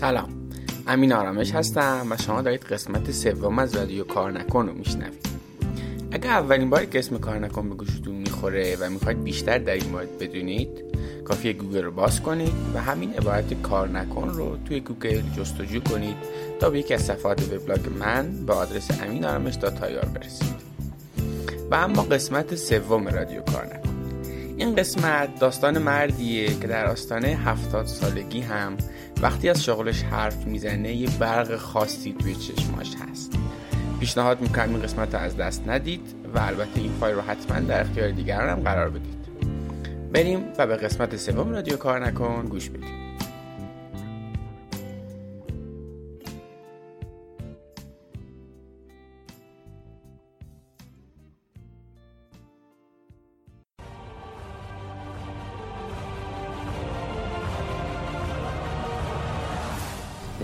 سلام. امین آرامش هستم و شما دارید قسمت سوم از رادیو کار نکن رو میشنوید. اگر اولین بار که اسم کار نکن به گوشتون می‌خوره و می‌خواید بیشتر در این مورد بدونید کافیه گوگل رو باز کنید و همین عبارت کار نکن رو توی گوگل جستجو کنید تا به یکی از صفحات وبلاگ من به آدرس aminaramesh.ir برسید. و اما قسمت سوم رادیو کار نکن این قسمت داستان مردیه که در آستانه هفتاد سالگی هم وقتی از شغلش حرف می‌زنه یه برق خاصی توی چشماش هست. پیشنهاد می‌کنم این قسمت رو از دست ندید و البته این فایل رو حتما در اختیار دیگران هم قرار بدید. بریم و به قسمت سوم رادیو کار نکن گوش بدیم.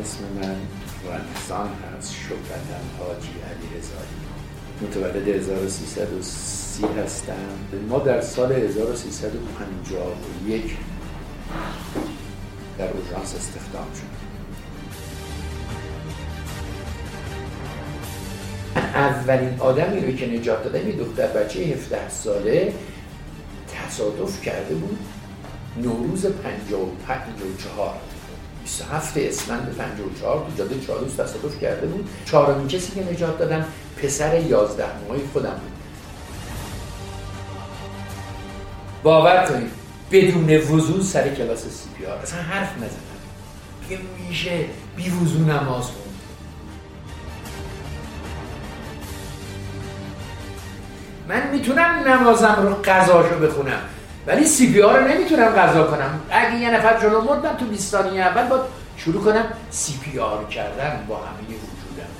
اسم من رمضان هست شکرتم حاجی علی رزایی متولد 1330 هستم. ما در سال 1351 در اورژانس استخدام شدیم. اولین آدمی رو که نجات دادم یه دختر بچه 17 ساله تصادف کرده بود نوروز 54 27 اسفند 54 تو جاده چالوس تصادف کرده بود. چهارمین کسی که نجات دادم پسر 11 ماهی خودم بود. باور کنید بدون وضوع سر کلاس سی پی آر اصلا حرف نزدم که میشه بی وضوع نماز خوند من می‌تونم نمازم رو قضاشو بخونم. ولی CPR رو نمی‌تونم قضا کنم. اگه یه نفر جلو مرد من تو 20 ثانیه اول با شروع کنم CPR کردن با همه وجودم.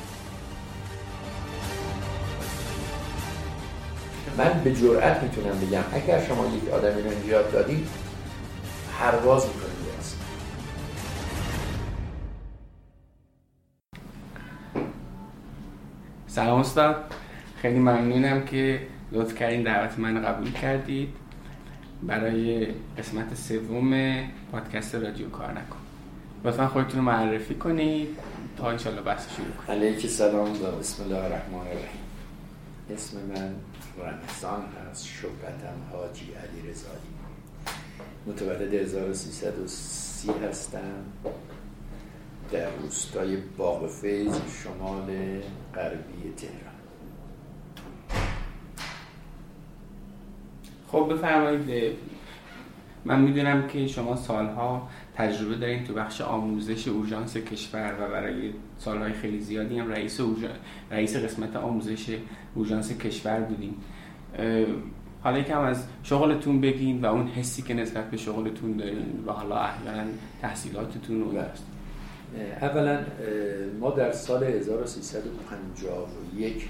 من به جرئت می‌تونم بگم اگر شما یک آدمی رو نجات دادید پرواز می‌کنید سلام استاد. خیلی ممنونم که لطف کردین دعوت من قبول کردید. برای قسمت سوم پادکست رادیو کار نکن. لطفا خودتون رو معرفی کنید تا انشالله بحث شروع کنید علیک سلام و بسم الله الرحمن الرحیم. اسم من رمضان هست شکرتم حاجی علی متولد 1330 هستم. در روستای باغ فیض شمال غربی تهران. خب بفرمایید من می‌دونم که شما سالها تجربه دارین تو بخش آموزش اورژانس کشور و برای سالهای خیلی زیادی هم رئیس رئیس قسمت آموزش اورژانس کشور بودیم حالا یکم از شغلتون بگین و اون حسی که نسبت به شغلتون دارین و حالا احیانا تحصیلاتتون رو اولا ما در سال 1351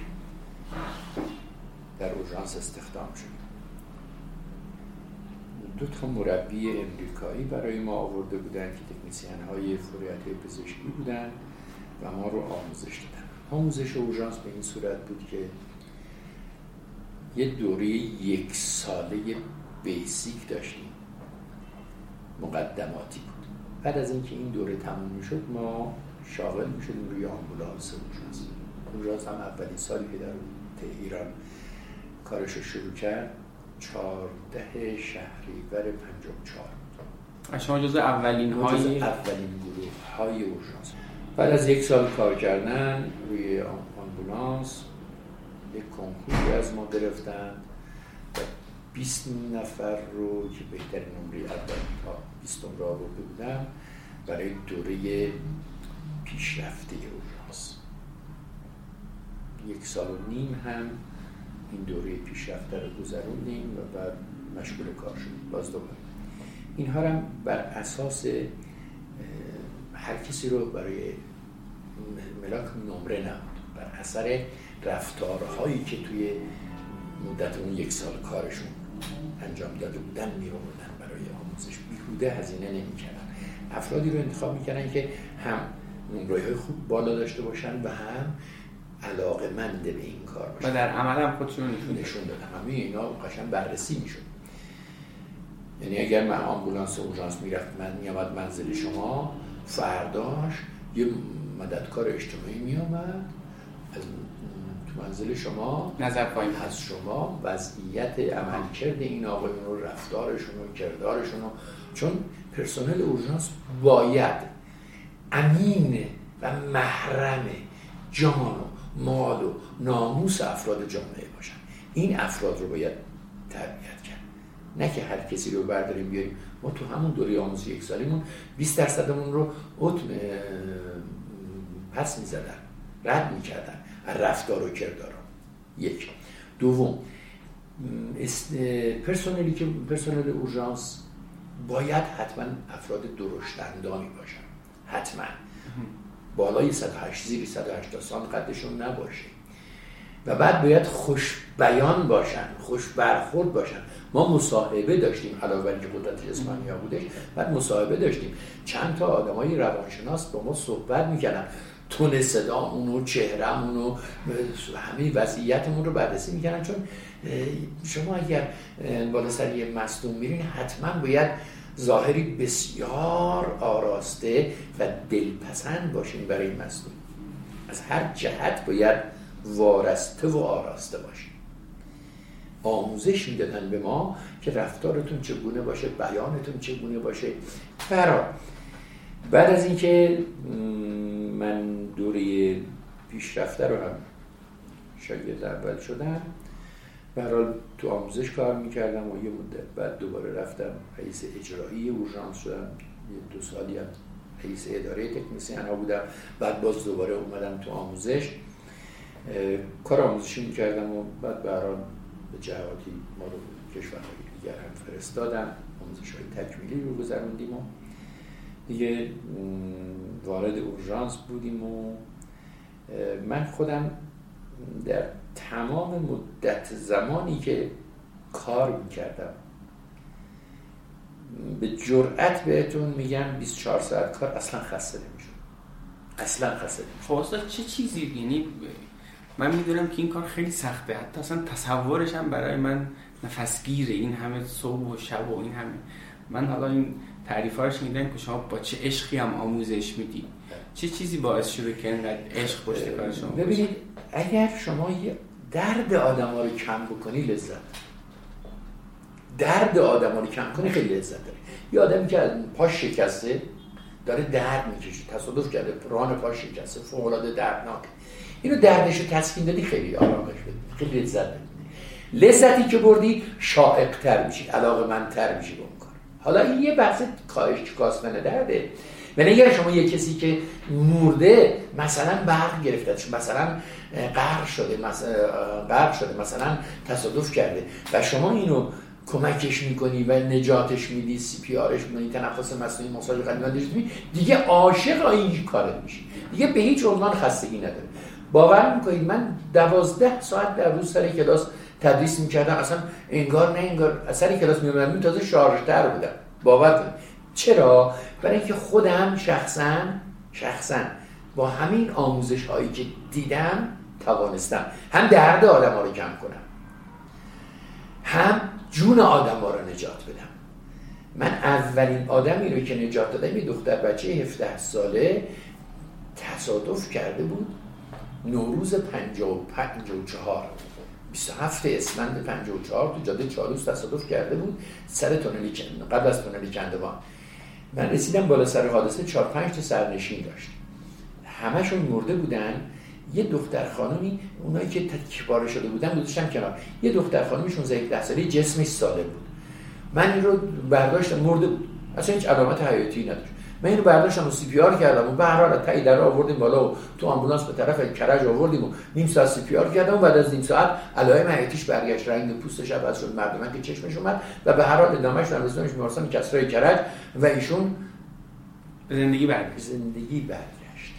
در اورژانس استخدام شدیم. دو تا مربی امریکایی برای ما آورده بودن که تکنیسیان های فوریت پزشکی بودن و ما رو آموزش دادن. آموزش اورژانس به این صورت بود که یه دوره یک ساله بیسیک داشتیم. مقدماتی بود. بعد از اینکه این دوره تموم می‌شد ما شاغل می‌شدیم روی آمبولانس اورژانس. اورژانس هم اولین سالی که در ایران کارش رو شروع کرد. چهارده شهریور چهار. شما جز اولین های اولین گروه های اورژانس. بعد از یک سال کار کردن روی آمبولانس یک کنکوری از ما گرفتن و 20 نفر رو که بهترین نمره اول تا 20 را برده بودن برای دوره پیشرفته اورژانس. یک سال و نیم هم این دوره پیشرفته رو گذروندیم و بعد مشغول کار شدیم باز دوباره. اینها هم بر اساس هر کسی رو برای ملاک نمره نبود. بر اثر رفتارهایی که توی مدت اون یک سال کارشون انجام داده بودن میروندن برای آموزش. بیهوده هزینه نمی‌کردن افرادی رو انتخاب می‌کردن که هم نمره های خوب بالا داشته باشن و هم علاقه منده به این کار باشه و در عمل هم خودشون نشون دادن. همه اینا قشن بررسی می‌شد. یعنی اگر من آمبولانس اورژانس می‌رفت من میامد منزل شما فرداش یه مددکار اجتماعی می آمد از تو منزل شما نظر پایین. از شما وضعیت عملکرد این آقایون رو رفتارشون و کردارشون رو. چون پرسنل اورژانس باید امین و محرم جان و مال و ناموس افراد جامعه باشن. این افراد رو باید تربیت کرد. نه که هر کسی رو برداریم بیاریم. ما تو همون دوره آموزشی یک سالیمون 20 درصدمون رو اتم پس می‌زدن رد می‌کردن. رفتار و کردار یک. دوم پرسنلی که پرسنل اورژانس باید حتما افراد درشتندانی باشن. حتما. بالای 108 زیر 180 سان قدشون نباشه. و بعد باید خوش بیان باشن خوش برخورد باشن. ما مصاحبه داشتیم علاوه بر اینکه قدرت جسمانی ها بودش بعد مصاحبه داشتیم. چند تا آدمای روانشناس با ما صحبت می‌کردن. تون صدامون و چهرمون و همه وضعیتمون رو بررسی می‌کردن. چون شما اگر بالا سر یه مصدوم میرین حتما باید ظاهری بسیار آراسته و دلپسند باشین برای مصدوم از هر جهت باید وارسته و آراسته باشین آموزش می‌دادن به ما که رفتارتون چگونه باشه بیانتون چگونه باشه. برای بعد از اینکه من دوره پیشرفته رو هم شاگرد اول شدم برحال تو آموزش کار می‌کردم و یه مدت بعد دوباره رفتم رئیس اجرایی اورژانس شدم. یه دو سالی هم رئیس اداره تکنیسیان ها بودم. بعد باز دوباره اومدم تو آموزش. کار آموزشی می‌کردم و بعد برحال به جهاتی ما رو کشورهای دیگر هم فرستادم آموزش های تکمیلی رو گذروندیم و دیگه وارد اورژانس بودیم و من خودم در تمام مدت زمانی که کار می‌کردم. به جرأت بهتون میگم 24 ساعت کار اصلا خسته نمیشون اصلا خسته نمیشون خب چه چیزی؟ یعنی من می‌دونم که این کار خیلی سخته. حتی اصلا تصورش هم برای من نفسگیره. این همه صبح و شب و این همه. من حالا این تعریفارش میدن که شما با چه عشقی هم آموزش میدی؟ چه چیزی باعث شده که اینقدر عشق پشت کار شما ببینید اگر شما یه درد آدم ها رو کم بکنی لذت درد آدم ها رو کم کنی خیلی لذت داره. یه آدمی که پاش شکسته داره درد می‌کشه تصادف کرده ران پاش شکسته فوق دردناک. اینو دردش رو تسکین دادی خیلی آرامش بدی خیلی لذت بدی لذتی که بردی شائق تر میشی علاقه من تر میشی کار حالا این یه بحث کاهش کاستن درده. و اگر شما یه کسی که مرده مثلا برق گرفته مثلا غرق شده مثلا شده مثلا تصادف کرده و شما اینو کمکش می‌کنی و نجاتش میدی سی پی آرش می‌کنی تنفس مصنوعی ماساژ قلبی دیگه عاشق این کارت میشی. دیگه به هیچ عنوان خستگی نداره. باور می‌کنید من دوازده ساعت در روز سر کلاس تدریس می‌کردم اصلا انگار نه انگار سر کلاس میومدم تازه شارژتر بودم. باور چرا؟ برای اینکه خودم شخصا شخصا با همین آموزش هایی که دیدم توانستم. هم درد آدم ها رو کم کنم. هم جون آدم ها رو نجات بدم. من اولین آدمی رو که نجات دادم یه دختر بچه 17 ساله تصادف کرده بود. نوروز 54 27 اسفند 54 تو جاده چالوس تصادف کرده بود سر تونلی قبل از تونلی کندوان من رسیدم بالا سر حادثه 4 5 تا سرنشین داشت. همشون مرده بودن. یه دختر خانمی اونایی که تکبار شده بودن گذاشتم کنار. یه دختر خانمی 16 17 ساله جسمش ساده بود. من این رو برداشتم مرده بود. اصلا هیچ علامت حیاتی نداشت. من اینو برداشتم و سی پی آر کردم و به هر حال تایی در آوردیم بالا و تو آمبولانس به طرف کرج آوردیم و نیم ساعت سی پی آر کردم و بعد از نیم ساعت علائم حیاتیش برگشت رنگ پوستش عوض شد مردم که چشمش اومد و به هر حال ادامهش در رسونش بیمارستان کسرای کرج و ایشون به زندگی برگشت. زندگی برگشت.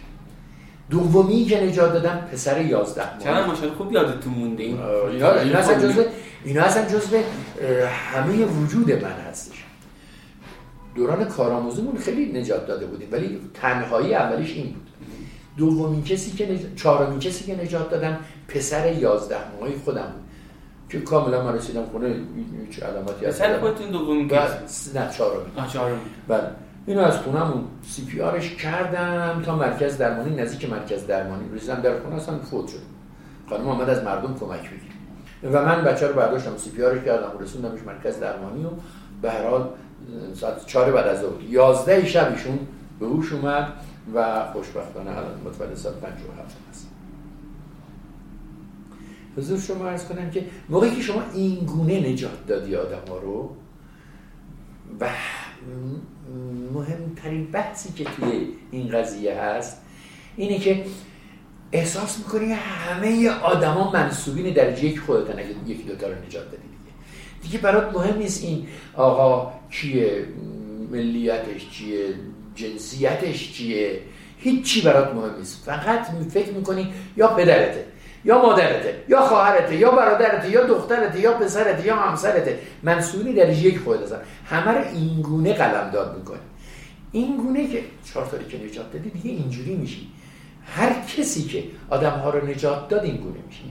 دومی که نجات دادم پسر 11 ماه. چرا ماشاءالله خوب یادتون مونده این؟ اینا اصلا جزء اینا اصلا جزء همه وجود من هستش. دوران کارآموزیمون خیلی نجات داده بودیم ولی تنهایی اولیش این بود. دومین کسی که نج... چهارمین کسی که نجات دادم پسر 11 ماهی خودم بود که کاملا من رسیدم خونه هیچ علامتی پسر خودتون دومین کسی نه چهارمین. چهارمین. بله. اینو از خونمون CPR ش کردم تا مرکز درمانی نزدیک مرکز درمانی. رسیدم در خونه اصلا فوت شد خانم آمد از مردم کمک بگیر و من بچه رو برداشتم CPR ش کردم و رسوندمش مرکز درمانی و به هر حال ساعت چهار بعد از ظهر 11 شب ایشون به هوش اومد و خوشبختانه الان متولد سال 57 هست. حضور شما ارز کنم که موقعی که شما این گونه نجات دادی آدم ها رو و مهمترین بحثی که توی این قضیه هست اینه که احساس می‌کنی همه آدما منصوبین درجه یک خودتن اگه یکی دوتا رو نجات دادی دیگه برات مهم نیست این آقا کیه ملیتش چیه جنسیتش چیه هیچی برات مهم نیست. فقط فکر می‌کنی یا پدرته یا مادرته یا خواهرته یا برادرته یا دخترته یا پسرته یا همسرته. منصوبی در یک خود هستن همه رو اینگونه قلم داد می‌کنی. این گونه که چهار تاری که نجات دادی دیگه اینجوری میشی. هر کسی که آدم ها رو نجات داد این گونه میشی.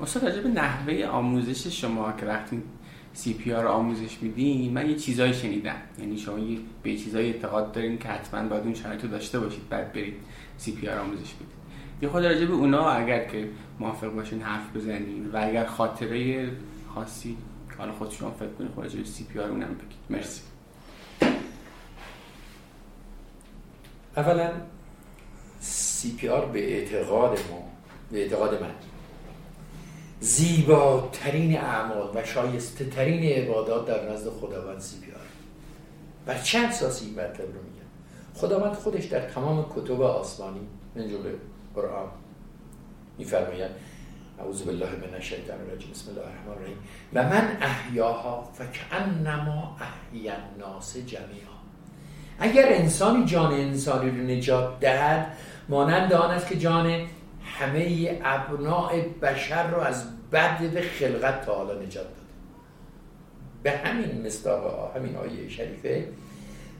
استاد راجع به نحوه آموزش شما که وقتی CPR آموزش میدین من یه چیزایی شنیدم. یعنی شما یه به چیزایی اعتقاد دارین که حتما باید اون شرایط رو داشته باشید بعد برید CPR آموزش بدید. یه خود راجع به اونا اگر که موافق باشین حرف بزنین و اگر خاطره خاصی حالا خود شما فکر کنید خود راجع به CPR اونم بگید. مرسی. اولا سی پی آر به اعتقاد ما به اعتقاد من. زیباترین اعمال و شایسته ترین عبادات در نزد خداوند زیبیار. بر چند اساسی این مطلب رو میگم؟ خداوند خودش در تمام کتب آسمانی من جمله قرآن میفرماید اعوذ بالله من الشیطان الرجیم بسم الله الرحمن الرحیم. و من احیاها فکانما احیا الناس جمیعا. اگر انسانی جان انسانی رو نجات دهد مانند آن است که جان همه ابناء بشر رو از بدو خلقت تا حالا نجات داده. به همین مصداق همین آیه شریفه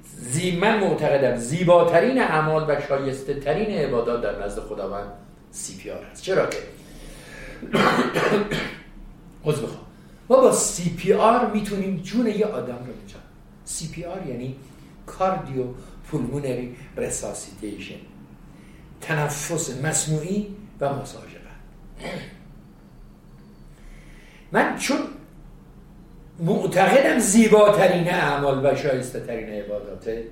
زی من معتقدم زیباترین اعمال و شایسته ترین عبادات در نزد خداوند CPR هست چرا که؟ عوض بخوام ما با CPR می‌تونیم جون یه آدم رو نجات CPR یعنی cardiopulmonary resuscitation تنفس مصنوعی ماساژ من چون معتقدم زیباترین اعمال و شایسته ترین عباداته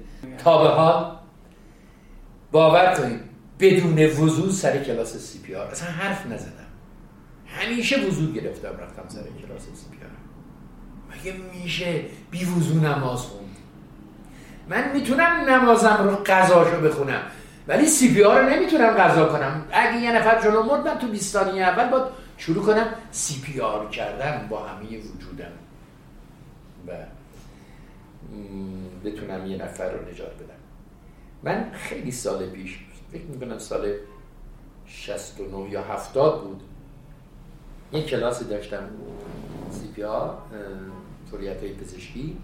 تا به حال باور کنید بدون وضو سر کلاس CPR اصلا حرف نزدم. همیشه وضو گرفتم رفتم سر کلاس CPR. مگه میشه بی وضو نماز خوند؟ من می‌تونم نمازم رو قضاشو بخونم. ولی CPR رو نمی‌تونم قضا کنم. اگه یه نفر جلو مرد من تو 20 ثانیه اول باید شروع کنم CPR کردن با همه وجودم. و بتونم یه نفر رو نجات بدم. من خیلی سال پیش فکر می‌کنم سال 69 یا 70 بود یه کلاسی داشتم CPR پزشکی.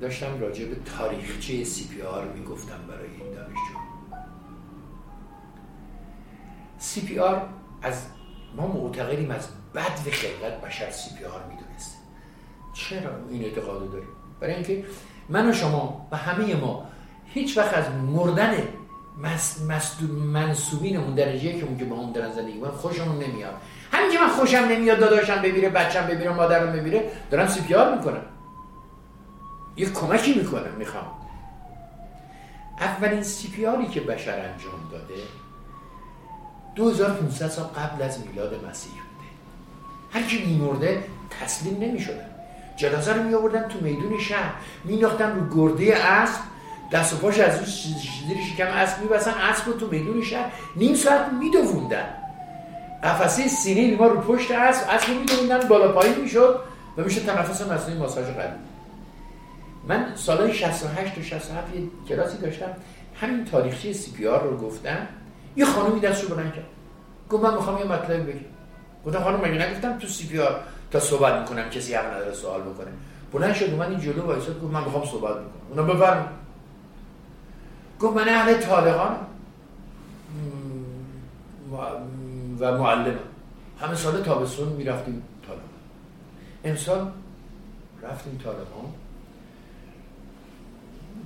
داشتم راجع به تاریخچه CPR می‌گفتم برای این دانشجو سی پی آر از ما معتقدیم از بد و خلقت بشر سی پی آر می‌دونست. چرا این اعتقاد داریم؟ برای اینکه من و شما و همه ما هیچ وقت از مردن منصوبین اون درجه که اون که با هم دارن زندگی من خوشمون نمیاد. همین که من خوشم نمیاد داداشم بمیره بچم بمیره مادرم بمیره دارم CPR می‌کنم یه کمکی می‌کنم می‌خوام. اولین CPR ی که بشر انجام داده 2500 سال قبل از میلاد مسیح بوده. هر کی میمرده تسلیم نمی‌شدن. جنازه رو می آوردن تو میدون شهر. مینداختن رو گرده اسب. دست و پاش از اون زیر شکم اسب میبستن اسب رو تو میدون شهر. نیم ساعت میدووندن. قفسه سینه ما رو پشت اسب اسب رو میدووندن بالا پایین می‌شد و میشه تنفس مصنوعی ماساژ قلبی. من سالهای 68 و 67 یه کلاسی داشتم. همین تاریخچه CPR رو گفتم. یه خانومی دستشو بلند کرد. گفت من می‌خوام یه مطلبی بگم. گفتم خانم مگه نگفتم تو CPR تا صحبت می‌کنم کسی حق نداره سوال بکنه؟ بلند شد من این جلو وایساد گفت من می‌خوام صحبت بکنم. اونا بفرم گفت من اهل طالقان و معلم همه سال تابستون می‌رفتیم طالقان امسال رفتیم طالبان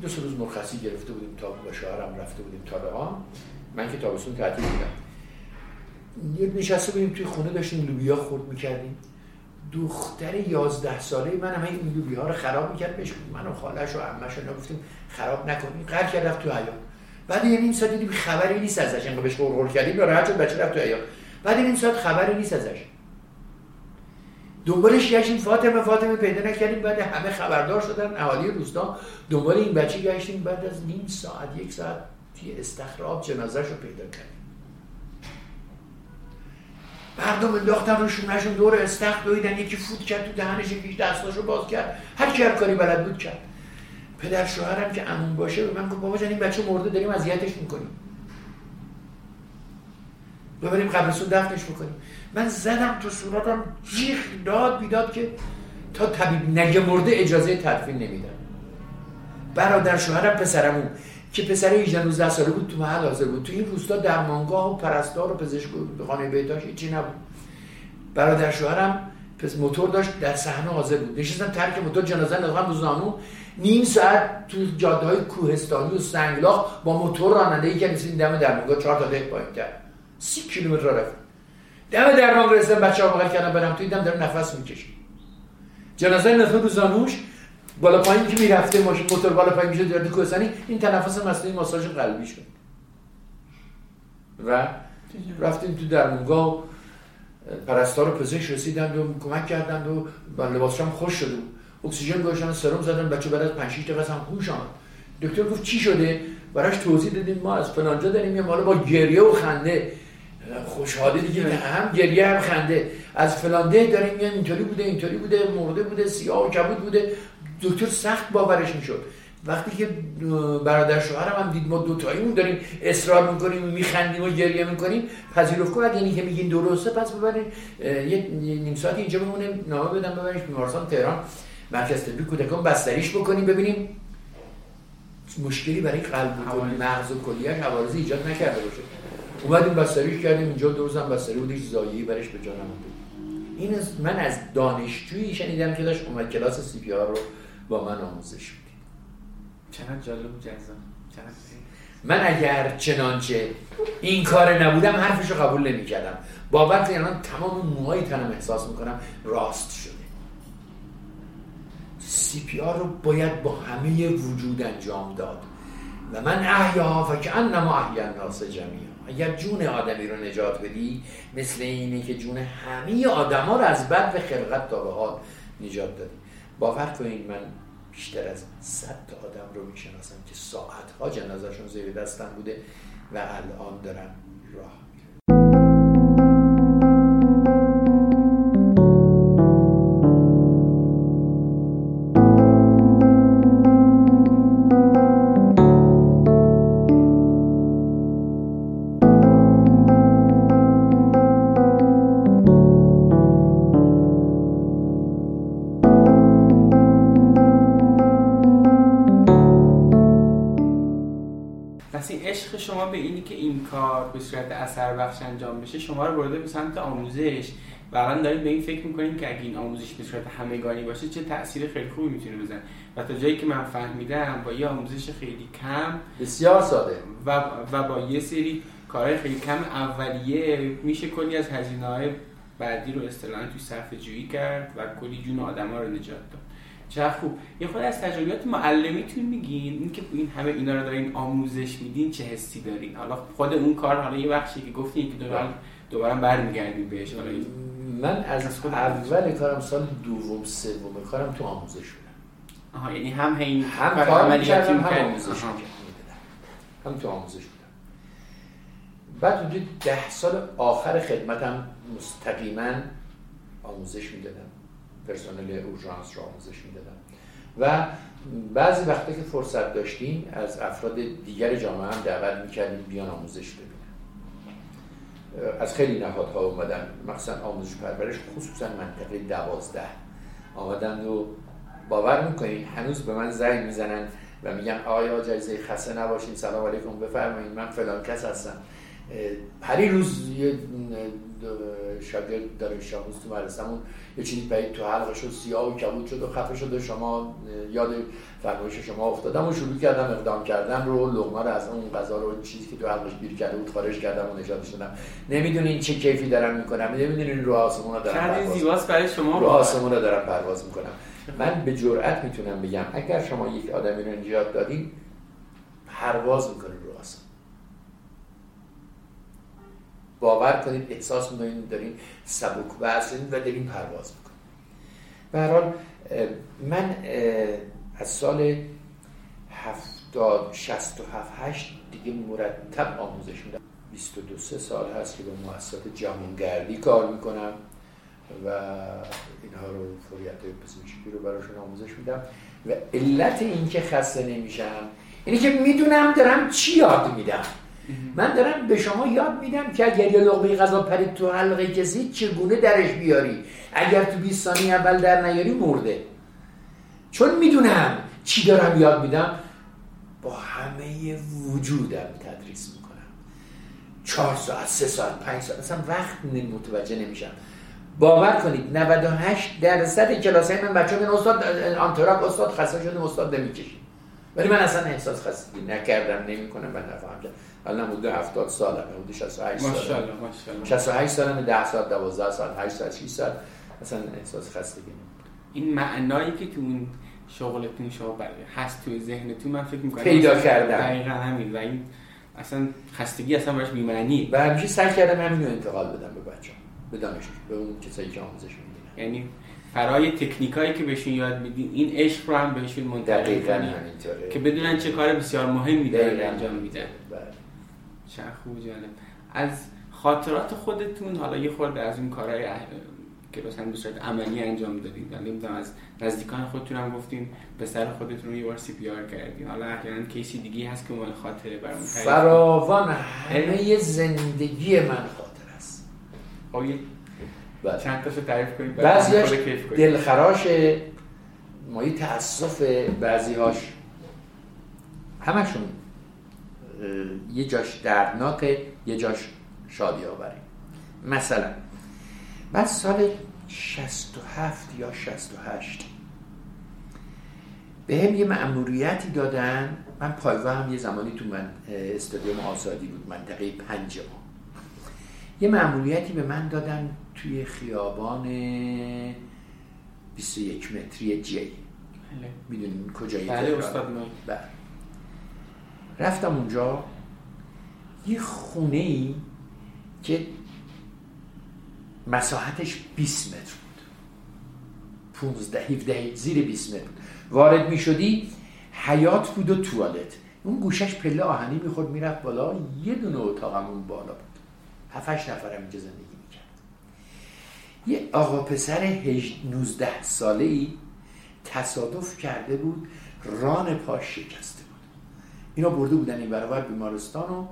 دو سه روز مرخصی گرفته بودیم تا با شوهرم رفته بودیم طالبان من که تابستون تعطیل بودم. نشسته بودیم توی خونه داشتیم لوبیا خورد می‌کردیم. دختر یازده ساله من هم این لوبیا رو خراب می‌کرد بهش من و خالش و عمش رو گفتیم خراب نکنیم قرار کرد رفت تو حیات بعد یه نیم ساعت دیدیم خبری نیست ازش انقدر بهش قرقر کردیم راحت شد بچه رفت تو حیات بعد نیم ساعت خبری نیست ازش. دنبالش گشتیم فاطمه فاطمه پیدا نکردیم بعد همه خبردار شدن اهالی روستا دنبال این بچه گشتیم بعد از نیم ساعت یک ساعت توی استخراب جنازهش رو پیدا کردیم. مردم انداختن رو شونهشون دور استخر دویدن یکی فوت کرد تو دهنش یکی دستاشو باز کرد. هر کی کاری بلد بود کرد. پدر شوهرم که امون باشه به من گفت بابا جان این بچه مرده داریم اذیتش می‌کنیم. ببریم قبرستون دفنش می‌کنیم من زدم تو صورتم جیخ داد بیداد که تا طبیب نگه مرده اجازه تدفین نمیدن برادر شوهرم پسرمون که پسر 18 19 ساله بود تو محل حاضر بود. تو این روستا درمانگاه و پرستار و پزشک به خانه بهداشت هیچی نبود. برادر شوهرم پس موتور داشت در صحنه حاضر بود. نشستم ترک موتور جنازه انداختم رو زانو. نیم ساعت تو جاده های کوهستانی و سنگلاخ با موتور راننده ای که دم درمانگاه 4 تا دقیقه پایین کرد. سی کیلومتر رفت. دم درمان رسیدم بچه ها بغل کردم برم توی دم داره نفس می‌کشه جنازه انداخته رو زانوش بالا پایین که می‌رفته ماشین موتور بالا پایین میشه درد کوهستانی این تنفس مصنوعی ماساژ قلبی شد. و رفتیم تو درمونگاه پرستار و پزشک رسیدند و کمک کردند و لباسشم خوش شده بود اکسیژن گذاشتن سرم زدن بچه بعد از 5 6 دقیقه هم هوش آمد. دکتر گفت چی شده؟ براش توضیح دادیم ما از فلانجا داریم یه مالا با گریه و خنده. خوشحالی دیگه هم گریه هم خنده. از فلانده داریم یه اینطوری بوده اینطوری بوده مرده بوده سیاه و کبود بوده. دکتر سخت باورش می‌شد. وقتی که برادر شوهرم هم دید ما دو تاییمون داریم اصرار می‌کنیم میخندیم و گریه می‌کنیم پذیرفت کنید یعنی که میگین درسته پس ببرین. یه نیم ساعت اینجا بمونه نامه بدم ببرینش بیمارستان تهران. مرکز طبی کودکان بستریش بکنیم ببینیم مشکلی برای قلب و مغز و کلیه حوارز ایجاد نکرده باشه. اومدیم بستریش کردیم اینجا دو روزم بستری بود هیچ زایه‌ای برش به جانم بود. این من از دانشجویی شنیدم که داشت اومد کلاس سی پی رو با من آموزش می‌دید چقدر جالب جذاب. من اگر چنانچه این کار نبودم حرفش رو قبول نمی کردم باور الان تمام موهای تنم احساس می‌کنم راست شده. سی پی آر رو باید با همه وجود انجام داد. و من احیا و که انما احیا الناس جمعی اگر جون آدمی رو نجات بدی مثل اینه که جون همه آدما رو از بد و خلقت تا به حال نجات دادی. باور کنید من بیشتر از صد تا آدم رو می‌شناسم که ساعتها جنازشون زیر دستم بوده و الان دارن راه صورت اثر بخش انجام بشه شما رو برده به سمت آموزش. و الان دارید به این فکر می‌کنید که اگه این آموزش به صورت همگانی باشه چه تاثیر خیلی خوبی می‌تونه بزنه؟ و تا جایی که من فهمیدم با یه آموزش خیلی کم بسیار ساده. و, و با یه سری کارهای خیلی کم اولیه میشه کلی از هزینه های بعدی رو اصطلاحا توی صرفه جویی کرد و کلی جون آدما رو نجات داد. چه خوب؟ یه خود از تجربیات معلمیتون میگین اینکه این همه اینا رو دارین آموزش میدین چه حسی دارین؟ حالا خود اون کار حالا یه بخشی که گفتین که دوباره دوباره برمیگردیم بهش حالا من از اول کارم سال دوم سوم کارم تو آموزش بودم. آها یعنی هم این هم کار عملیاتی هم آموزش هم تو آموزش بودم. بعد حدود ده سال آخر خدمتم مستقیما آموزش می‌دادم. پرسنل اورژانس را آموزش می‌دادم و بعضی وقتا که فرصت داشتیم از افراد دیگر جامعه هم دعوت می‌کردیم بیان آموزش ببینن. از خیلی نهادها اومدن. مثلا آموزش پرورش خصوصا منطقه دوازده. آمدن و باور می‌کنید هنوز به من زنگ می‌زنن و میگن آیا جایزه خسته نباشین؟ سلام علیکم بفرمایید من فلان کس هستم. پری روز یه شاگرد داره شاموز تو مدرسمون یه چیزی پید تو حلقش و سیاه و کبود شد و خفه شد و شما یاد فرمایش شما افتادم و شروع کردم اقدام کردم رو لغمه رو از اون غذا رو چیزی که تو حلقش گیر کرده بود خارج کردم و نجات شدم نمی‌دونین چه کیفی دارم می‌کنم نمی‌دونین رو آسمون رو دارم پرواز برای شما. رو آسمون رو دارم پرواز می‌کنم. من به جرئت می‌تونم بگم اگر شما یک آدمی رو نجات دادین پرواز می‌کنین رو آسمون باور کنید احساس می‌کنید دارین سبک وزن و دارین پرواز می‌کنید. به حال من از سال هفتاد شست و هفت هشت دیگه مرتب آموزش میدم. 22 سه سال هست که به مؤسسات جامونگردی کار می‌کنم و اینها رو فوریت پزشکی رو براشون آموزش میدم. و علت این که خسته نمیشم اینه که می‌دونم دارم چی یاد میدم. من دارم به شما یاد میدم که اگر یه لقمه غذا پرید تو حلقه کسی چگونه درش بیاری؟ اگر تو 20 ثانیه اول در نیاری مرده. چون می‌دونم چی دارم یاد میدم با همه وجودم تدریس می‌کنم. چهار ساعت سه ساعت پنج ساعت اصلا وقت متوجه نمیشم. باور کنید 98 درصد کلاس من بچه من استاد آنتراک استاد خسته شده استاد نمی‌کشیم ولی من اصلا احساس خستگی نکردم نمی‌کنم من نفهم الان حدود 70 سالم حدود 68 سالم ماشاءالله ماشاءالله. 68 سالم 10 سال 12 سال 8 سال 6 سال اصلا احساس خستگی این معنایی که تو اون شغلتون شما هست توی ذهنتون من فکر می‌کنم پیدا کردم دقیقاً همین. و این اصلا خستگی اصلا براش بی‌معنی و همیشه سعی کردم همین رو انتقال بدم به بچه‌ها به دانشجو به اون کسایی که آموزش می‌دن. یعنی فرای تکنیکایی که بهشون یاد میدین این عشق رو هم بهشون منتقل کنید که بدونن چه کار بسیار مهمی دارن انجام میدن. چه خوب جالب. از خاطرات خودتون حالا یه خورده از اون کارهای که مثلا به صورت عملی انجام دادید. نمی‌دونم از نزدیکان خودتون هم گفتین به سر خودتون رو یه بار سی پی آر کردین. حالا احیانا کیسی دیگه هست که مال خاطره برامون فراوان همه زندگی من خاطر است. خب بله. چند تاشو تعریف کنید بعضیاش دلخراش مایی تاسف بعضیهاش. همشون. یه جاش دردناکه یه جاش شادی آوره مثلا بعد سال 67 یا 68 به هم یه مأموریتی دادن. من پایگاه هم یه زمانی تو من استادیوم آزادی بود منطقه پنج ما. یه مأموریتی به من دادن توی خیابان 21 متری جی. می‌دونین کجایی بله استاد بله. رفتم اونجا. یه خونه ای که مساحتش 20 متر بود. 15 17 زیر 20 متر بود. وارد می شدی حیات بود و توالت. اون گوشش پله آهنی می‌خورد می‌رفت بالا. یه دونه اتاقمون بالا بود. هفتش نفرم اینجا زندگی می‌کرد یه آقا پسر 19 ساله ای تصادف کرده بود ران پاش شکسته بود اینا برده بودن این برابر بیمارستان و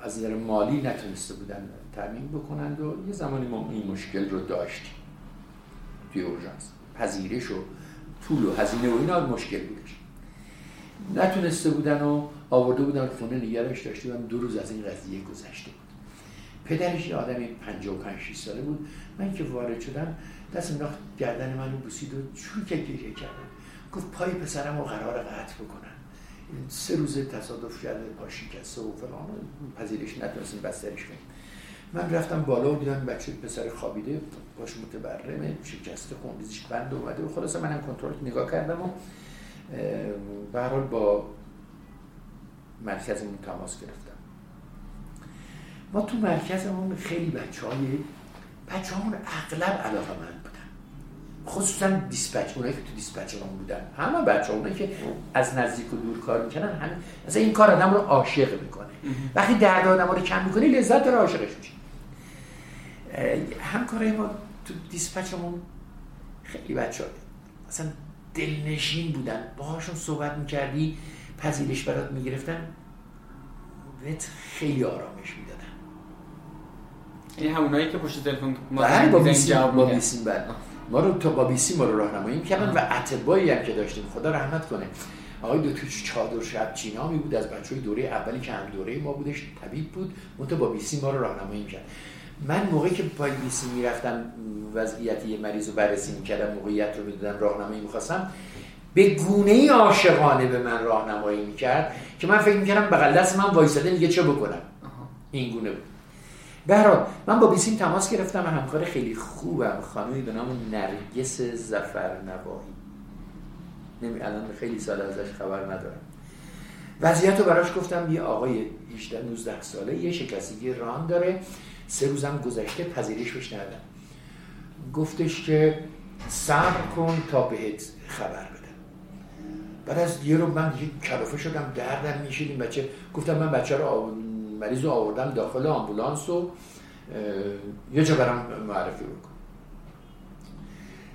از نظر مالی نتونسته بودن تامین بکنند و یه زمانی ما این مشکل رو داشتیم توی اورژانس. پذیرش و طول و هزینه و اینا مشکل بودش. نتونسته بودن و آورده بودن خونه نگرش داشته بودن. دو روز از این قضیه گذشته بود. پدرش یه آدمی 55 6 ساله بود. من که وارد شدم دست انداخت گردن منو بوسید و چون که گریه کردم. گفت پای پسرم رو قرار قطع بکنن. سه روز تصادف کرده پا شکسته و فلان پذیرش نتونستیم بسترش کنیم. من رفتم بالا و دیدم بچه پسر خوابیده باش متبرمه شکسته خونریزیش بند اومده و خلاصه منم کنترل نگاه کردم و به حال با مرکزمون تماس گرفتم. ما تو مرکزمون خیلی بچه های بچه اغلب علاقه من خصوصا دیسپچ اونایی که تو دیسپچ هم بودن. همه بچه اونایی که از نزدیک و دور کار می‌کنن همه مثلا این کار آدم رو عاشق می‌کنه. وقتی درد آدم رو کم می‌کنی لذت داره عاشقش میشه همکارای ما تو دیسپچمون خیلی بچه های مثلا دلنشین بودن. باهاشون صحبت می‌کردی پذیرش برات می‌گرفتن. بهت خیلی آرامش می‌دادن. این همونایی که پشت تلفن ما بله با بیسی بله. ما رو تا با بیسی ما رو راهنمایی می‌کردن و اتبایی هم که داشتیم. خدا رحمت کنه. آقای دکتر چادر شب چینامی بود از بچه های دوره اولی که هم دوره ما بودش طبیب بود منتها با بیسی ما رو راهنمایی می‌کرد. من موقعی که پای بیسی می‌رفتم وضعیت یه مریض رو بررسی می‌کردم موقعیت رو می‌دادم راهنمایی می‌خواستم به گونه ای عاشقانه به من راهنمایی می‌کرد که من فکر می‌کردم بغل دست من وایساده میگه چه بکنم. این گونه بود. به من با بیسیم تماس گرفتم و همکار خیلی خوبم. خانمی به نام نرگس زفر نواهی نمی الان خیلی سال ازش خبر ندارم. وضعیت رو براش گفتم یه آقای 18 19 ساله یه شکستگی ران داره. سه روزم گذشته پذیرش بش ندادم. گفتش که صبر کن تا بهت خبر بدم. بعد از یه رو من دیگه کلافه شدم دردم میشید این بچه. گفتم من بچه رو مریض رو آوردم داخل آمبولانس و یه جا برم معرفی بکن.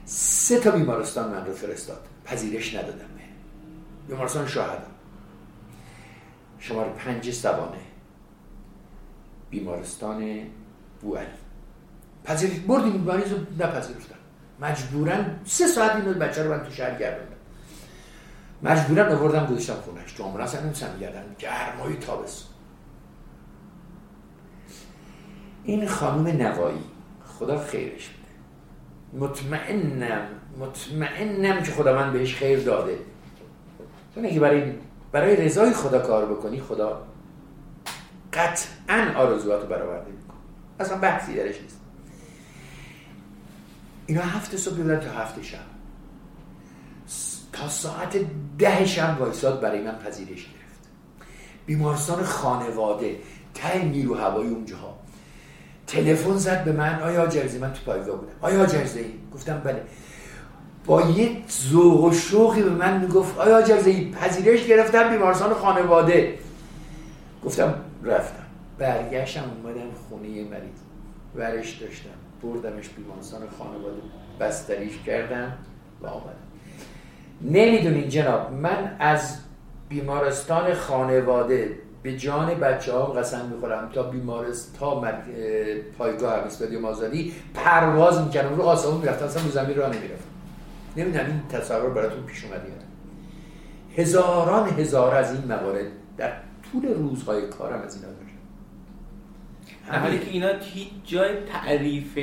سه تا بیمارستان من رو فرستاد. پذیرش ندادم. به بیمارستان شاهدم. شماره پنج سبانه بیمارستان بوعلی پذیرش بردیم مریض رو نپذیرفتم مجبورا سه ساعت این بچه رو من تو شهر گردوندم. مجبورا آوردم گذاشتم خونش. تو آمبولانس نمی‌تونم گردم گرمای تابستون. این خانم نوایی. خدا خیرش بده. مطمئنم مطمئنم که من بهش خیر داده. چون اگه برای برای رضای خدا کار بکنی خدا قطعا آرزواتو برآورده می‌کنه. اصلا بحثی درش نیست. اینا هفت صبح بیدن تا هفت شب. تا ساعت ده شب وایساد برای من پذیرش گرفت. بیمارستان خانواده ته نیرو هوایی اونجاها. تلفن زد به من آیا جرزی من تو پایگاه بودم. آیا جرزی گفتم بله. با یه ذوق و شوقی به من می‌گفت آیا جرزی پذیرش گرفتم بیمارستان خانواده. گفتم رفتم. برگشتم اومدم خونه مریض. ورش داشتم. بردمش بیمارستان خانواده. بستریش کردم و آمدم نمی‌دونین جناب من از بیمارستان خانواده به جان بچه ها قسم می‌خورم تا بیمارست تا پایگاه استادیوم آزادی پرواز می‌کردم رو آسمون می‌رفتم اصلا رو زمین راه نمی‌رفتم نمی‌دونم این تصور براتون پیش اومدی هزاران هزار از این موارد در طول روزهای کارم از اینا داشتم حالی که اینا هیچ جای تعریف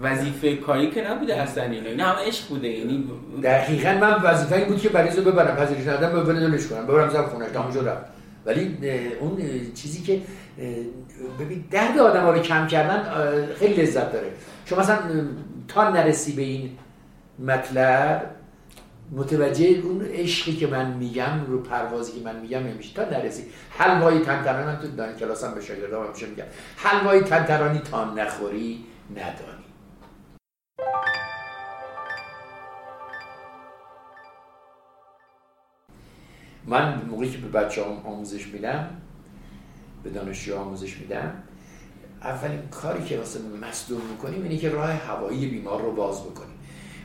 وظیفه کاری که نبوده اصلا اینا. اینا همه عشق بوده. یعنی دقیقا من وظیفه این بود که مریض رو ببرم پذیرش ندادم ببرم کنم. ببرم زب خونش. تمام رفت ولی اون چیزی که ببین درد آدم ها رو کم کردن خیلی لذت داره. شما مثلا تا نرسی به این مطلب متوجه اون عشقی که من میگم رو پروازی که من میگم نمیشه. تا نرسی. حلوای تنترانی من تو دان کلاسم به شاگردام همیشه میگم. حلوای تنترانی تا نخوری ندانی. من موقعی که به بچه هم آموزش میدم به دانشجو آموزش میدم اولین کاری که واسه مصدوم می‌کنیم اینه که راه هوایی بیمار رو باز بکنیم.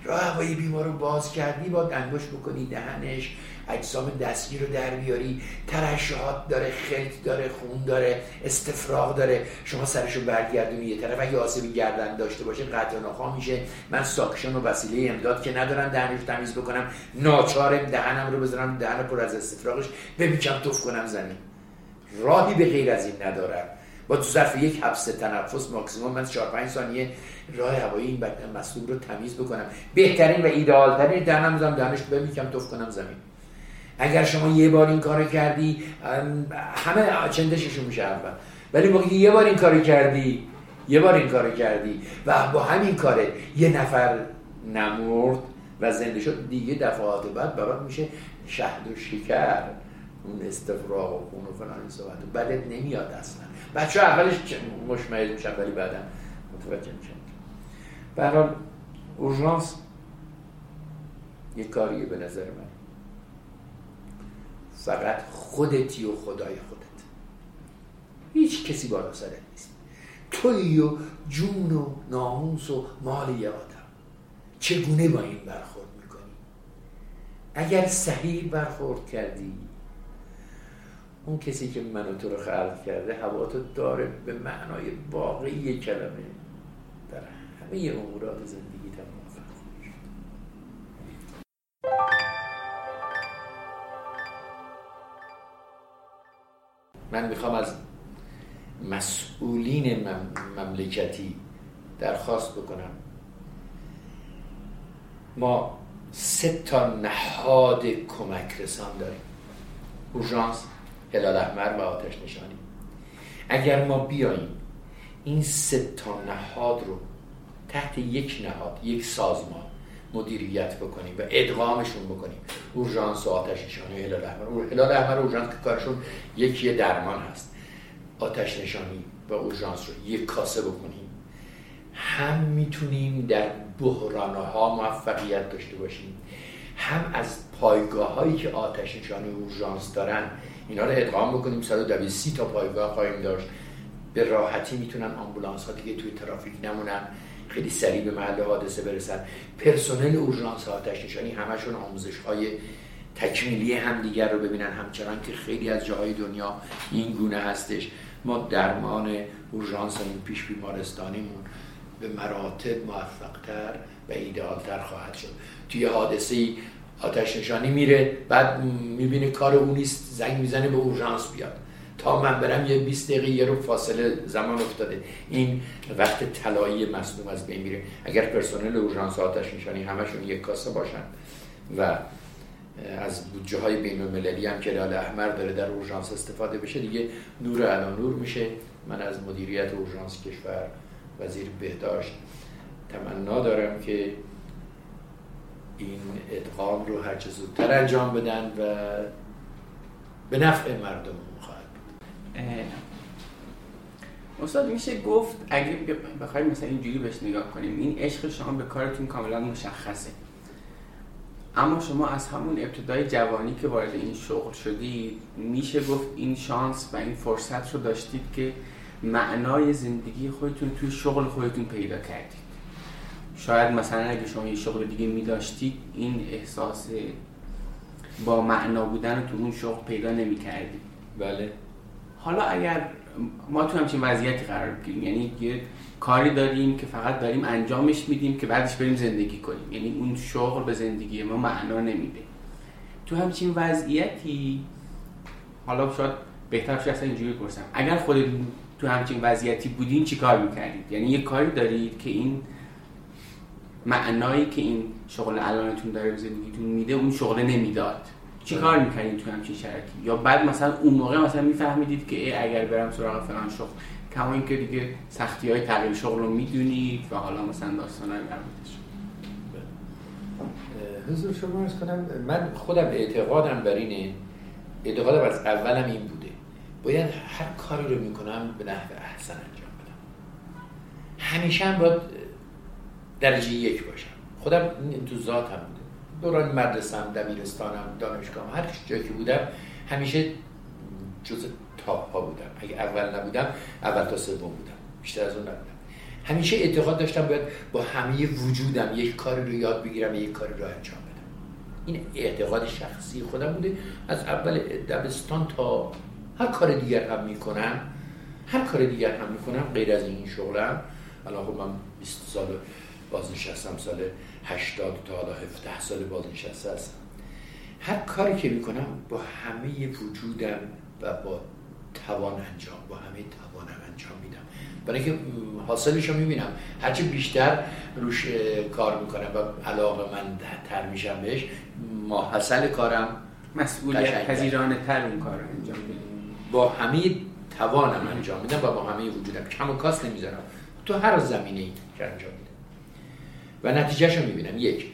راه هوایی بیمار رو باز کردی با انگوش بکنی دهنش اجسام دستگیر رو در بیاری. ترشحات داره خلط داره خون داره استفراغ داره. شما سرش رو برگردونی یه طرف. اگه آسیبی گردن داشته باشه قطع نخواه میشه. من ساکشن و وسیله امداد که ندارم دهنش تمیز بکنم. ناچارم دهنم رو بذارم. دهن پر از استفراغش. بمیکم توف کنم زمین. راهی به غیر از این ندارم. با تو ظرف یک حبس تنفس ماکسیموم من 4 5 ثانیه راه هوایی این بدن رو تمیز بکنم. بهترین و ایدئال ترین دهنم می‌ذارم دهنش بمیکم توف کنم زمین. اگر شما یه بار این کارو کردی همه چندششون میشه اول. ولی موقعی یه بار این کارو کردی یه بار این کارو کردی و با همین کاره یه نفر نمرد و زنده شد دیگه دفعات بعد برات میشه شهد و شکر. اون استفراغ و خون و فلان این صحبت. بدت نمیاد اصلا. بچه اولش مشمعل میشن ولی بعدا متوجه میشن. برحال اورژانس یه کاریه به نظر من. فقط خودتی و خدای خودت. هیچ کسی بالا سرت نیست. توی و جون و ناموس و مال آدم. چگونه با این برخورد می‌کنی؟ اگر صحیح برخورد کردی اون کسی که منو تو رو خلق کرده هواتو داره به معنای واقعی کلمه در همه امورات زندگی. من می‌خوام از مسئولین مملکتی درخواست بکنم. ما سه تا نهاد کمک رسان داریم. اورژانس هلال احمر و آتش نشانی. اگر ما بیاییم این سه تا نهاد رو تحت یک نهاد یک سازمان مدیریت بکنیم و ادغامشون بکنیم. اورژانس و آتش نشانی هلال احمر. هلال احمر اورژانس که کارشون یکی درمان هست. آتش نشانی و اورژانس رو یک کاسه بکنیم. هم می‌تونیم در بحرانها موفقیت داشته باشیم. هم از پایگاه هایی که آتش نشانی اورژانس دارن اینا رو ادغام بکنیم. 120 تا پایگاه خواهیم داشت. به راحتی می‌تونن آمبولانس ها دیگه توی ترافیک نمونن. خیلی سریع به محل حادثه برسن پرسنل اورژانس آتش نشانی همشون آموزش های تکمیلی همدیگر رو ببینن همچنان که خیلی از جاهای دنیا این گونه هستش. ما درمان اورژانسمون پیش بیمارستانیمون به مراتب موفقتر و ایدئالتر خواهد شد. توی حادثه ای آتش نشانی میره بعد می‌بینه کار اون نیست زنگ می‌زنه به اورژانس بیاد. تا من برم یه 20 دقیقه یه رو فاصله زمان افتاده. این وقت طلایی مصنوع از بین میره. اگر پرسنل اورژانس آتش نشانی همشون یک کاسه باشن و از بودجه های بین المللی هم که لال احمر داره در اورژانس استفاده بشه دیگه نور الان نور میشه. من از مدیریت اورژانس کشور وزیر بهداشت تمنا دارم که این ادغام رو هرچه زودتر انجام بدن و به نفع مردم استاد میشه گفت اگه بخوایم مثلا اینجوری بهش نگاه کنیم این عشق شما به کارتون کاملا مشخصه. اما شما از همون ابتدای جوانی که وارد این شغل شدید میشه گفت این شانس و این فرصت رو داشتید که معنای زندگی خودتون توی شغل خودتون پیدا کردید. شاید مثلا اگه شما یه شغل دیگه می داشتید این احساس با معنا بودن تو اون شغل پیدا نمی کردید بله. حالا اگر ما تو همچین وضعیتی قرار بگیریم یعنی یه کاری داریم که فقط داریم انجامش میدیم که بعدش بریم زندگی کنیم. یعنی اون شغل به زندگی ما معنا نمیده. تو همچین وضعیتی حالا شاید بهتر شاید اینجوری پرسم اگر خودتون تو همچین وضعیتی بودین چی کار می‌کردید؟ یعنی یه کاری دارید که این معنایی که این شغل الانتون داره زندگیتون میده اون شغل نمی‌داد. چی کار. می‌کنید تو همچین شرایطی؟ یا بعد مثلا اون موقع مثلا میفهمیدید که ای اگر برم سراغ فلان شغل کما اینکه دیگه سختی های تغییر شغل رو می‌دونید و حالا مثلا داستان های حضور شما کنم من خودم اعتقادم بر اینه اعتقادم از اولم این بوده. باید هر کاری رو می‌کنم به نحو احسن انجام بدم. همیشه هم باید درجه یک باشم. خودم تو ذاتم بوده دوران مدرسم دبیرستانم دانشگاه هر جایی که بودم همیشه جز تاپ ها بودم. اگه اول نبودم اول تا سوم بودم. بیشتر از اون نبودم. همیشه اعتقاد داشتم باید با همه وجودم یک کاری رو یاد بگیرم یک کاری رو انجام بدم. این اعتقاد شخصی خودم بوده. از اول دبستان تا هر کار دیگر هم می‌کنم هر کار دیگر هم می‌کنم غیر از این شغلم. الان خب من 20 سال بازنشستم سال 80 تا حالا 17 سال بازنشسته هستم. هر کاری که می‌کنم با همه وجودم و با توان انجام با همه توانم انجام میدم. برای اینکه حاصلش رو می‌بینم. هرچی بیشتر روش کار می‌کنم و علاقه من تر میشم بهش حاصل کارم مسئولیت پذیرانه تر اون کار انجام میدم. با همه توانم انجام میدم و با همه وجودم. کم و کاس نمی‌ذارم. تو هر زمینه ای که انجام و نتیجهش رو می‌بینم. یک.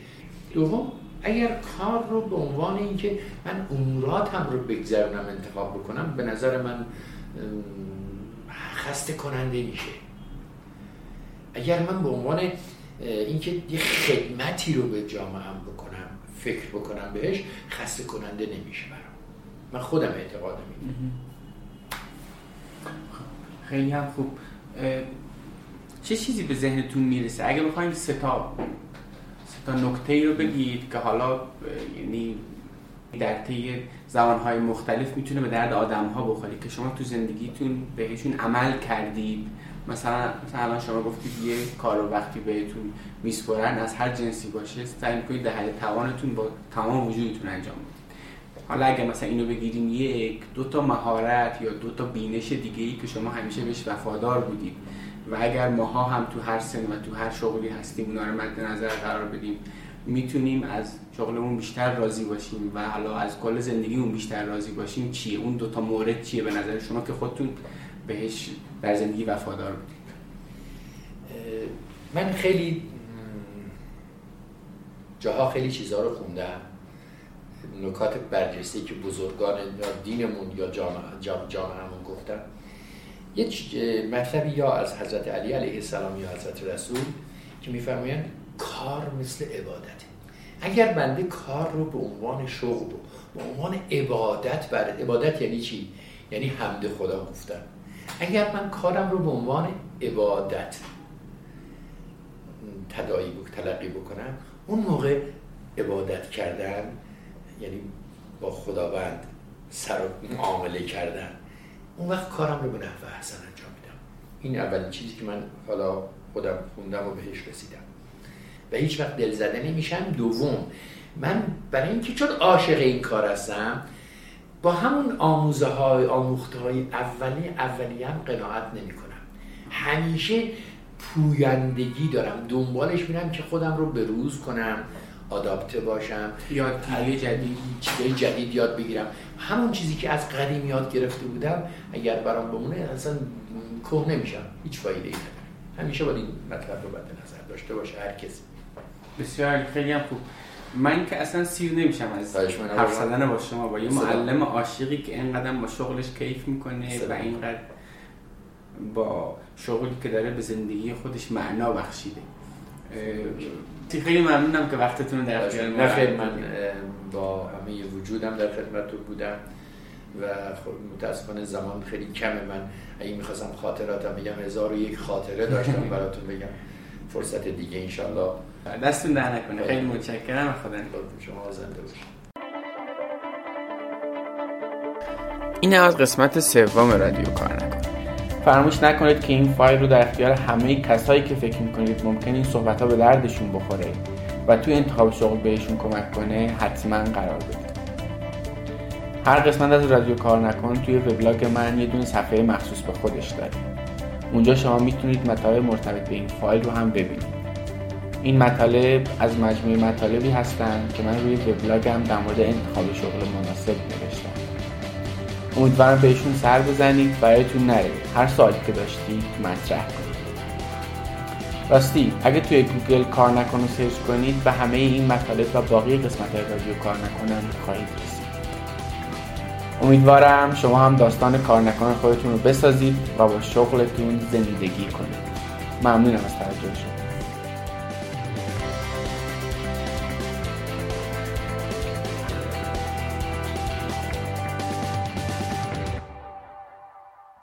دوم اگر کار رو به عنوان اینکه من اموراتم رو بگذرونم انتخاب بکنم به نظر من خسته کننده میشه. اگر من به عنوان اینکه یه خدمتی رو به جامعه هم بکنم فکر بکنم بهش خسته کننده نمیشه برام. من خودم اعتقادم اینه خیلی هم خوب. چه چیزی به ذهنتون می‌رسه؟ اگه بخوایم سه تا سه تا نکته ای رو بگید که حالا یعنی در طی زمانهای مختلف می‌تونه به درد آدم ها بخوری که شما تو زندگیتون بهشون عمل کردید. مثلا مثلا الان شما گفتید یه کار رو وقتی بهتون میسپرن از هر جنسی باشه سعی کنید در توانتون با تمام وجودتون انجام بدید. حالا اگه مثلا اینو بگیریم یک دو تا مهارت یا دو تا بینش دیگه ای که شما همیشه بهش وفادار بودید. و اگر ماها هم تو هر سن و تو هر شغلی هستیم اونا رو مد نظر قرار بدیم می‌تونیم از شغلمون بیشتر راضی باشیم و حالا از کل زندگیمون بیشتر راضی باشیم چیه؟ اون دو تا مورد چیه به نظر شما که خودتون بهش در زندگی وفادار بودید؟ من خیلی جاها خیلی چیزها رو خوندم. نکات برجسته که بزرگان دینمون یا جامعه جامعهمون گفتن. یه مطلبی یا از حضرت علی علیه السلام یا حضرت رسول که میفرمایند کار مثل عبادته اگر بنده کار رو به عنوان شغل رو به عنوان عبادت بر عبادت یعنی چی؟ یعنی حمد خدا گفتن. اگر من کارم رو به عنوان عبادت تدایی تلقی بکنم اون موقع عبادت کردن یعنی با خداوند سر معامله کردن اون وقت کارم رو به نحو حسن انجام میدم. این اولین چیزی که من حالا خودم خوندم و بهش رسیدم. و هیچ وقت دل زده نمیشم. دوم من برای اینکه چون عاشق این کار هستم با همون آموزه های آموخته های اولی اولی هم قناعت نمی کنم همیشه پویندگی دارم. دنبالش میرم که خودم رو بروز کنم. آداپته باشم یاد جدید. چیزای جدید یاد بگیرم. همون چیزی که از قدیم یاد گرفته بودم اگر برام بمونه اصلا که نمیشم هیچ فایده ای نداره همیشه باید این مطلب رو بده نظر داشته باشه هر کسی. بسیار خیلی هم خوب. من که اصلا سیر نمیشم از حرف زدن با شما. با یه معلم عاشقی که اینقدر با شغلش کیف می‌کنه و اینقدر با شغلی که داره به زندگی خودش معنا بخشیده. خیلی ممنونم که وقتتون رو در اختیار من با همه وجودم در خدمتتون بودم و خب متاسفانه زمان خیلی کمه. من اگه می‌خواستم خاطراتم بگم هزار و یک خاطره داشتم براتون بگم. فرصت دیگه انشالله. دستون در نکنه. خیلی متشکرم. خدا شما زنده باشید. این از قسمت سوم رادیو کار نکن فراموش نکنید که این فایل رو در اختیار همه کسایی که فکر می‌کنید ممکن این صحبت ها به دردشون بخوره و توی انتخاب شغل بهشون کمک کنه حتما قرار بدید هر قسمت از رادیو کار نکن توی وبلاگ من یه دونه صفحه مخصوص به خودش داره اونجا شما می‌تونید مطالب مرتبط به این فایل رو هم ببینید. این مطالب از مجموعه مطالبی هستند که من روی وبلاگم در مورد انتخاب شغل مناسب نوشتم. امیدوارم بهشون سر بزنید برایتون نره. هر سوالی که داشتید مطرح کنید راستی اگه توی گوگل کار نکن و سرچ کنید و همه این مطالب و باقی قسمت رادیو کار نکنم خواهید رسید. امیدوارم شما هم داستان کار نکن خودتون رو بسازید و با شغلتون زندگی کنید. ممنونم از توجه شما